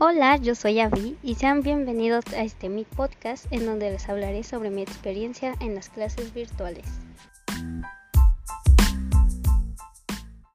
Hola, yo soy Avi y sean bienvenidos a este mi podcast en donde les hablaré sobre mi experiencia en las clases virtuales.